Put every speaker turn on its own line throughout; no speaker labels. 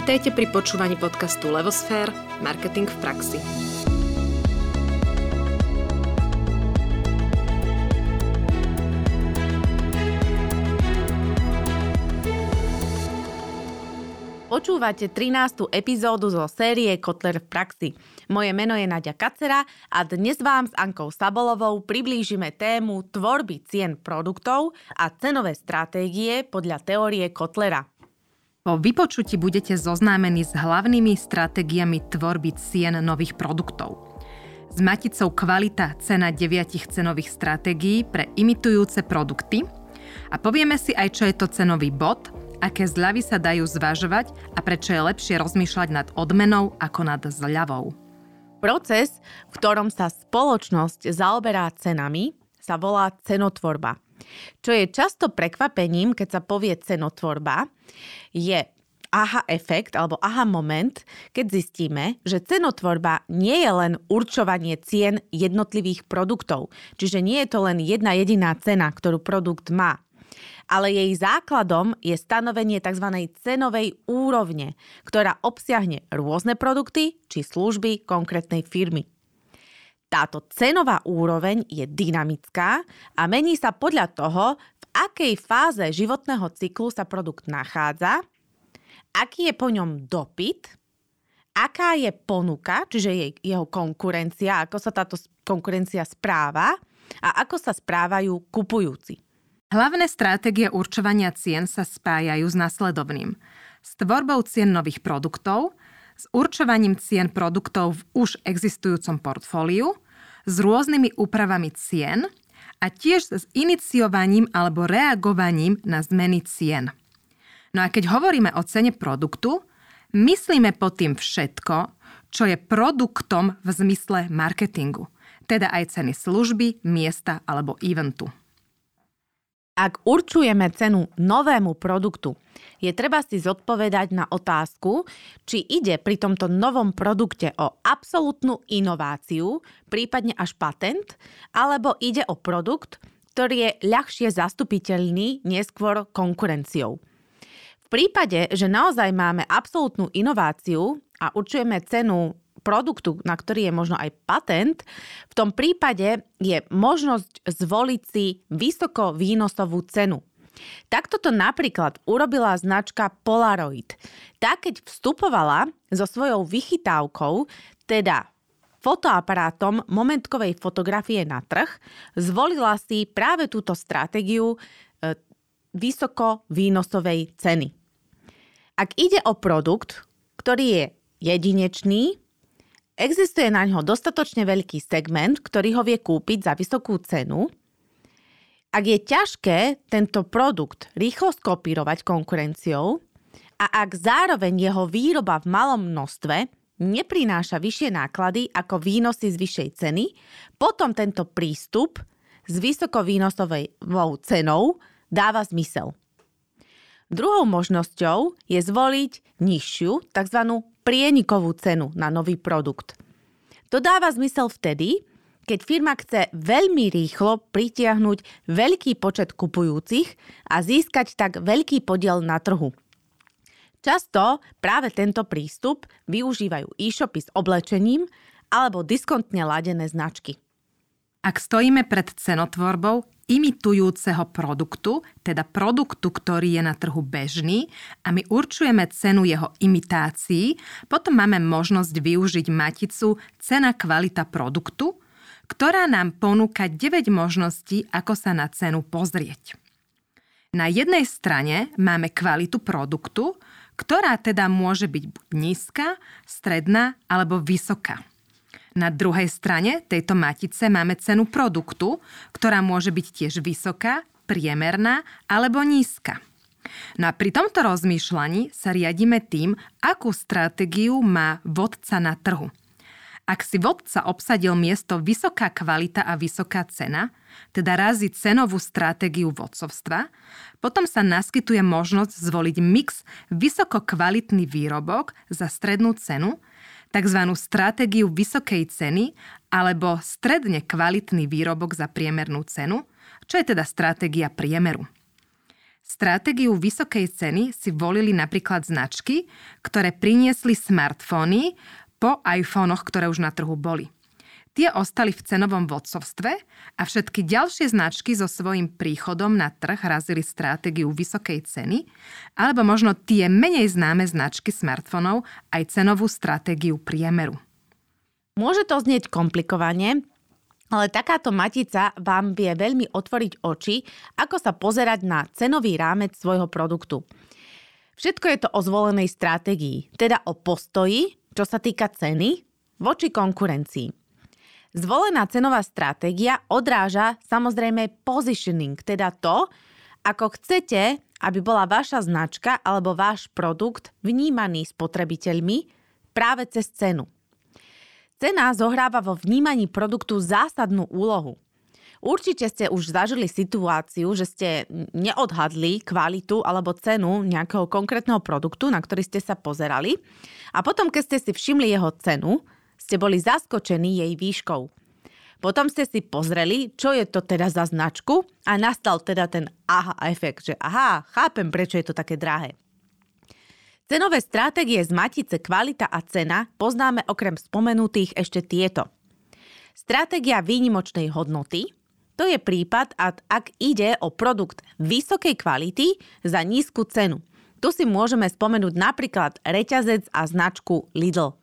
Vitajte pri počúvaní podcastu Levosfér – Marketing v praxi. Počúvate 13. epizódu zo série Kotler v praxi. Moje meno je Nadia Kacera a dnes vám s Ankou Sabolovou priblížime tému tvorby cien produktov a cenové stratégie podľa teórie Kotlera.
Po vypočutí budete zoznámení s hlavnými stratégiami tvorby cien nových produktov. S maticou kvalita cena deviatich cenových stratégií pre imitujúce produkty a povieme si aj, čo je to cenový bod, aké zľavy sa dajú zvažovať a prečo je lepšie rozmýšľať nad odmenou ako nad zľavou.
Proces, v ktorom sa spoločnosť zaoberá cenami, sa volá cenotvorba – čo je často prekvapením, keď sa povie cenotvorba, je aha efekt alebo aha moment, keď zistíme, že cenotvorba nie je len určovanie cien jednotlivých produktov. Čiže nie je to len jedna jediná cena, ktorú produkt má. Ale jej základom je stanovenie tzv. cenovej úrovne, ktorá obsiahne rôzne produkty či služby konkrétnej firmy. Táto cenová úroveň je dynamická a mení sa podľa toho, v akej fáze životného cyklu sa produkt nachádza, aký je po ňom dopyt, aká je ponuka, čiže jej, jeho konkurencia, ako sa táto konkurencia správa a ako sa správajú kupujúci.
Hlavné stratégie určovania cien sa spájajú s nasledovným. S tvorbou cien nových produktov, s určovaním cien produktov v už existujúcom portfóliu, s rôznymi úpravami cien a tiež s iniciovaním alebo reagovaním na zmeny cien. No a keď hovoríme o cene produktu, myslíme pod tým všetko, čo je produktom v zmysle marketingu, teda aj ceny služby, miesta alebo eventu.
Ak určujeme cenu novému produktu, je treba si zodpovedať na otázku, či ide pri tomto novom produkte o absolútnu inováciu, prípadne až patent, alebo ide o produkt, ktorý je ľahšie zastupiteľný neskôr konkurenciou. V prípade, že naozaj máme absolútnu inováciu a určujeme cenu produktu, na ktorý je možno aj patent, v tom prípade je možnosť zvoliť si vysoko výnosovú cenu. Takto to napríklad urobila značka Polaroid. Tá, keď vstupovala so svojou vychytávkou, teda fotoaparátom momentkovej fotografie na trh, zvolila si práve túto stratégiu e, vysoko výnosovej ceny. Ak ide o produkt, ktorý je jedinečný, Existuje na ňo dostatočne veľký segment, ktorý ho vie kúpiť za vysokú cenu. Ak je ťažké tento produkt rýchlo skopírovať konkurenciou a ak zároveň jeho výroba v malom množstve neprináša vyššie náklady ako výnosy z vyššej ceny, potom tento prístup s vysokovýnosovou cenou dáva zmysel. Druhou možnosťou je zvoliť nižšiu, tzv prienikovú cenu na nový produkt. To dáva zmysel vtedy, keď firma chce veľmi rýchlo pritiahnuť veľký počet kupujúcich a získať tak veľký podiel na trhu. Často práve tento prístup využívajú e-shopy s oblečením alebo diskontne ladené značky.
Ak stojíme pred cenotvorbou imitujúceho produktu, teda produktu, ktorý je na trhu bežný a my určujeme cenu jeho imitácií, potom máme možnosť využiť maticu cena kvalita produktu, ktorá nám ponúka 9 možností, ako sa na cenu pozrieť. Na jednej strane máme kvalitu produktu, ktorá teda môže byť buď nízka, stredná alebo vysoká. Na druhej strane tejto matice máme cenu produktu, ktorá môže byť tiež vysoká, priemerná alebo nízka. No a pri tomto rozmýšľaní sa riadíme tým, akú stratégiu má vodca na trhu. Ak si vodca obsadil miesto vysoká kvalita a vysoká cena, teda razí cenovú stratégiu vodcovstva, potom sa naskytuje možnosť zvoliť mix vysoko kvalitný výrobok za strednú cenu tzv. stratégiu vysokej ceny alebo stredne kvalitný výrobok za priemernú cenu, čo je teda stratégia priemeru. Stratégiu vysokej ceny si volili napríklad značky, ktoré priniesli smartfóny po iPhonech, ktoré už na trhu boli. Tie ostali v cenovom vodcovstve a všetky ďalšie značky so svojím príchodom na trh razili stratégiu vysokej ceny, alebo možno tie menej známe značky smartfónov aj cenovú stratégiu priemeru.
Môže to znieť komplikovane, ale takáto matica vám vie veľmi otvoriť oči, ako sa pozerať na cenový rámec svojho produktu. Všetko je to o zvolenej stratégii, teda o postoji, čo sa týka ceny, voči konkurencii. Zvolená cenová stratégia odráža samozrejme positioning, teda to, ako chcete, aby bola vaša značka alebo váš produkt vnímaný spotrebiteľmi práve cez cenu. Cena zohráva vo vnímaní produktu zásadnú úlohu. Určite ste už zažili situáciu, že ste neodhadli kvalitu alebo cenu nejakého konkrétneho produktu, na ktorý ste sa pozerali a potom, keď ste si všimli jeho cenu, ste boli zaskočení jej výškou. Potom ste si pozreli, čo je to teda za značku a nastal teda ten aha efekt, že aha, chápem, prečo je to také drahé. Cenové stratégie z matice kvalita a cena poznáme okrem spomenutých ešte tieto. Stratégia výnimočnej hodnoty, to je prípad, ak ide o produkt vysokej kvality za nízku cenu. Tu si môžeme spomenúť napríklad reťazec a značku Lidl.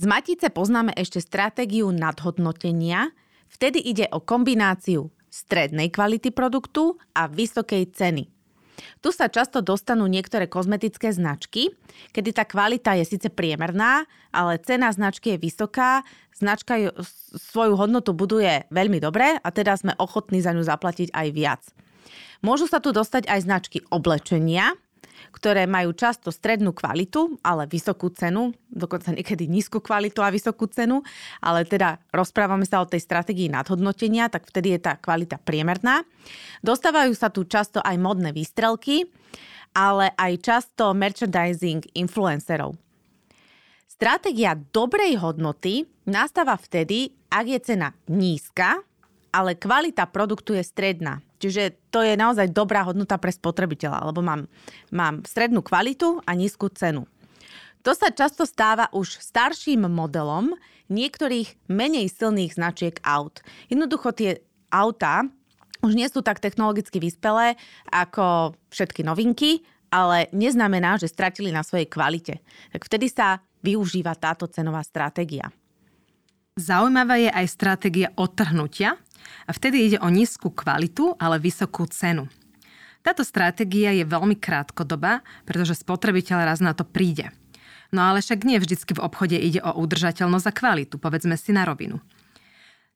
Z matice poznáme ešte stratégiu nadhodnotenia, vtedy ide o kombináciu strednej kvality produktu a vysokej ceny. Tu sa často dostanú niektoré kozmetické značky, kedy tá kvalita je síce priemerná, ale cena značky je vysoká, značka ju, svoju hodnotu buduje veľmi dobre a teda sme ochotní za ňu zaplatiť aj viac. Môžu sa tu dostať aj značky oblečenia, ktoré majú často strednú kvalitu, ale vysokú cenu, dokonca niekedy nízku kvalitu a vysokú cenu, ale teda rozprávame sa o tej stratégii nadhodnotenia, tak vtedy je tá kvalita priemerná. Dostávajú sa tu často aj modné výstrelky, ale aj často merchandising influencerov. Stratégia dobrej hodnoty nastáva vtedy, ak je cena nízka, ale kvalita produktu je stredná. Čiže to je naozaj dobrá hodnota pre spotrebiteľa, lebo mám, mám strednú kvalitu a nízku cenu. To sa často stáva už starším modelom niektorých menej silných značiek aut. Jednoducho tie autá už nie sú tak technologicky vyspelé ako všetky novinky, ale neznamená, že stratili na svojej kvalite. Tak vtedy sa využíva táto cenová stratégia.
Zaujímavá je aj stratégia odtrhnutia, a vtedy ide o nízku kvalitu, ale vysokú cenu. Táto stratégia je veľmi krátkodobá, pretože spotrebiteľ raz na to príde. No ale však nie vždycky v obchode ide o udržateľnosť a kvalitu, povedzme si na rovinu.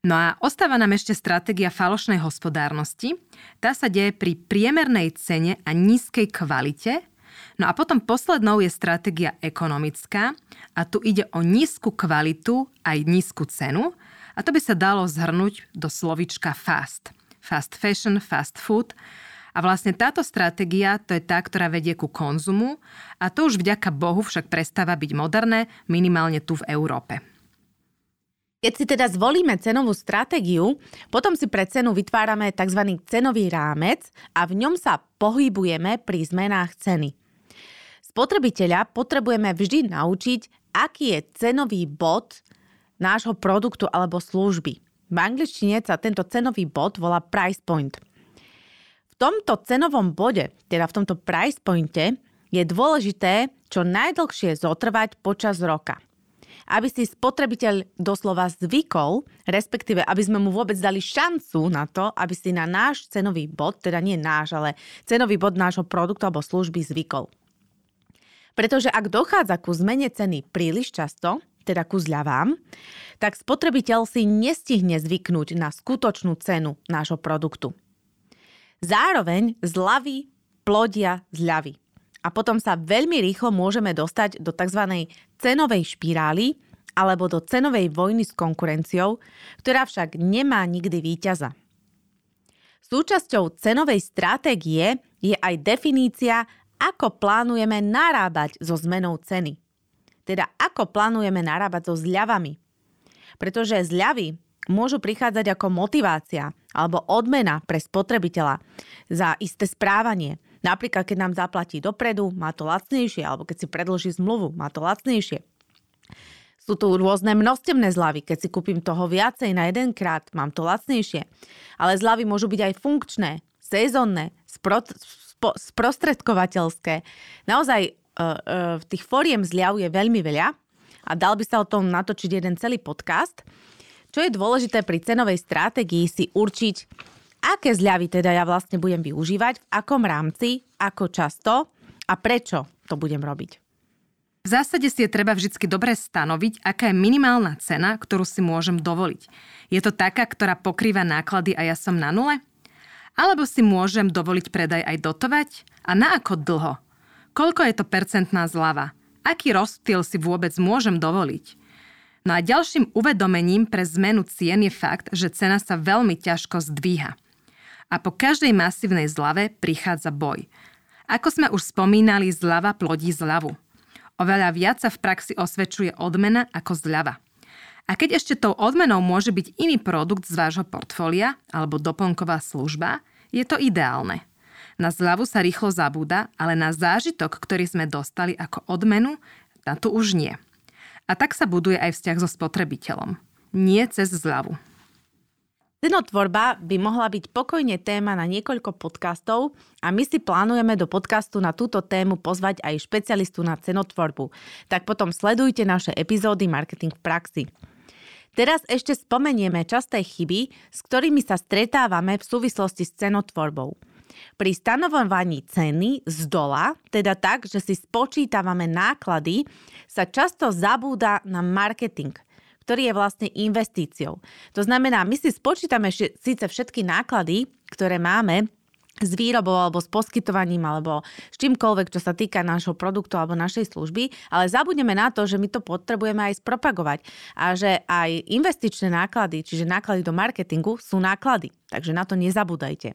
No a ostáva nám ešte stratégia falošnej hospodárnosti. Tá sa deje pri priemernej cene a nízkej kvalite. No a potom poslednou je stratégia ekonomická a tu ide o nízku kvalitu aj nízku cenu a to by sa dalo zhrnúť do slovička fast. Fast fashion, fast food. A vlastne táto stratégia to je tá, ktorá vedie ku konzumu a to už vďaka Bohu však prestáva byť moderné, minimálne tu v Európe.
Keď si teda zvolíme cenovú stratégiu, potom si pre cenu vytvárame tzv. cenový rámec a v ňom sa pohybujeme pri zmenách ceny. Spotrebiteľa potrebujeme vždy naučiť, aký je cenový bod nášho produktu alebo služby. V angličtine sa tento cenový bod volá price point. V tomto cenovom bode, teda v tomto price pointe, je dôležité čo najdlhšie zotrvať počas roka. Aby si spotrebiteľ doslova zvykol, respektíve aby sme mu vôbec dali šancu na to, aby si na náš cenový bod, teda nie náš, ale cenový bod nášho produktu alebo služby zvykol. Pretože ak dochádza ku zmene ceny príliš často, teda ku zľavám, tak spotrebiteľ si nestihne zvyknúť na skutočnú cenu nášho produktu. Zároveň zľavy plodia zľavy. A potom sa veľmi rýchlo môžeme dostať do tzv. cenovej špirály alebo do cenovej vojny s konkurenciou, ktorá však nemá nikdy víťaza. Súčasťou cenovej stratégie je aj definícia, ako plánujeme narábať so zmenou ceny. Teda ako plánujeme narábať so zľavami. Pretože zľavy môžu prichádzať ako motivácia alebo odmena pre spotrebiteľa za isté správanie. Napríklad, keď nám zaplatí dopredu, má to lacnejšie, alebo keď si predloží zmluvu, má to lacnejšie. Sú tu rôzne množstevné zľavy. Keď si kúpim toho viacej na jeden krát, mám to lacnejšie. Ale zľavy môžu byť aj funkčné, sezónne, spro, spo, sprostredkovateľské. Naozaj uh, uh, tých fóriem zľav je veľmi veľa a dal by sa o tom natočiť jeden celý podcast. Čo je dôležité pri cenovej stratégii si určiť, aké zľavy teda ja vlastne budem využívať, v akom rámci, ako často a prečo to budem robiť.
V zásade si je treba vždy dobre stanoviť, aká je minimálna cena, ktorú si môžem dovoliť. Je to taká, ktorá pokrýva náklady a ja som na nule? Alebo si môžem dovoliť predaj aj dotovať? A na ako dlho? Koľko je to percentná zľava? Aký rozptyl si vôbec môžem dovoliť? No a ďalším uvedomením pre zmenu cien je fakt, že cena sa veľmi ťažko zdvíha. A po každej masívnej zlave prichádza boj. Ako sme už spomínali, zľava plodí zľavu. Oveľa viac sa v praxi osvedčuje odmena ako zľava. A keď ešte tou odmenou môže byť iný produkt z vášho portfólia alebo doplnková služba, je to ideálne. Na zľavu sa rýchlo zabúda, ale na zážitok, ktorý sme dostali ako odmenu, na to už nie. A tak sa buduje aj vzťah so spotrebiteľom. Nie cez zľavu.
Cenotvorba by mohla byť pokojne téma na niekoľko podcastov a my si plánujeme do podcastu na túto tému pozvať aj špecialistu na cenotvorbu. Tak potom sledujte naše epizódy Marketing v praxi. Teraz ešte spomenieme časté chyby, s ktorými sa stretávame v súvislosti s cenotvorbou. Pri stanovovaní ceny z dola, teda tak, že si spočítavame náklady, sa často zabúda na marketing – ktorý je vlastne investíciou. To znamená, my si spočítame síce všetky náklady, ktoré máme s výrobou alebo s poskytovaním alebo s čímkoľvek, čo sa týka nášho produktu alebo našej služby, ale zabudneme na to, že my to potrebujeme aj spropagovať a že aj investičné náklady, čiže náklady do marketingu sú náklady. Takže na to nezabúdajte.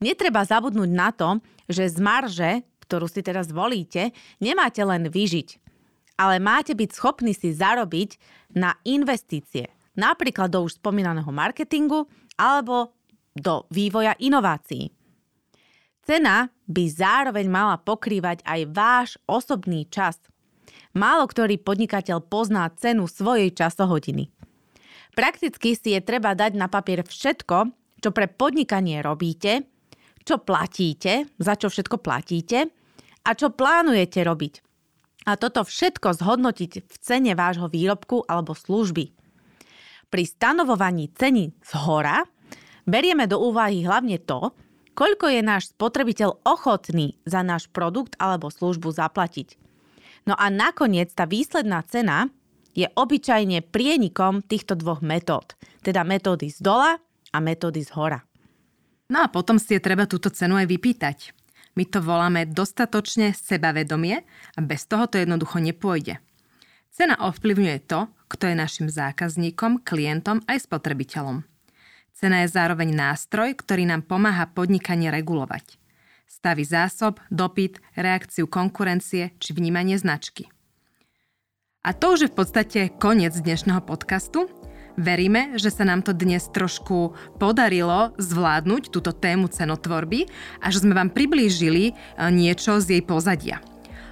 Netreba zabudnúť na to, že z marže, ktorú si teraz volíte, nemáte len vyžiť ale máte byť schopní si zarobiť na investície. Napríklad do už spomínaného marketingu alebo do vývoja inovácií. Cena by zároveň mala pokrývať aj váš osobný čas. Málo ktorý podnikateľ pozná cenu svojej časohodiny. Prakticky si je treba dať na papier všetko, čo pre podnikanie robíte, čo platíte, za čo všetko platíte a čo plánujete robiť a toto všetko zhodnotiť v cene vášho výrobku alebo služby. Pri stanovovaní ceny z hora berieme do úvahy hlavne to, koľko je náš spotrebiteľ ochotný za náš produkt alebo službu zaplatiť. No a nakoniec tá výsledná cena je obyčajne prienikom týchto dvoch metód, teda metódy z dola a metódy z hora.
No a potom si je treba túto cenu aj vypýtať. My to voláme dostatočne sebavedomie a bez toho to jednoducho nepôjde. Cena ovplyvňuje to, kto je našim zákazníkom, klientom aj spotrebiteľom. Cena je zároveň nástroj, ktorý nám pomáha podnikanie regulovať. Stavy zásob, dopyt, reakciu konkurencie či vnímanie značky. A to už je v podstate koniec dnešného podcastu. Veríme, že sa nám to dnes trošku podarilo zvládnuť túto tému cenotvorby a že sme vám priblížili e, niečo z jej pozadia.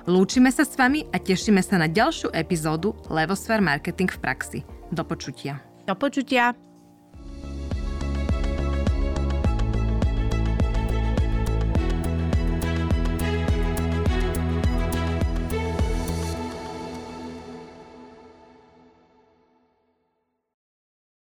Lúčime sa s vami a tešíme sa na ďalšiu epizódu Levosfér Marketing v praxi. Do počutia.
Do počutia.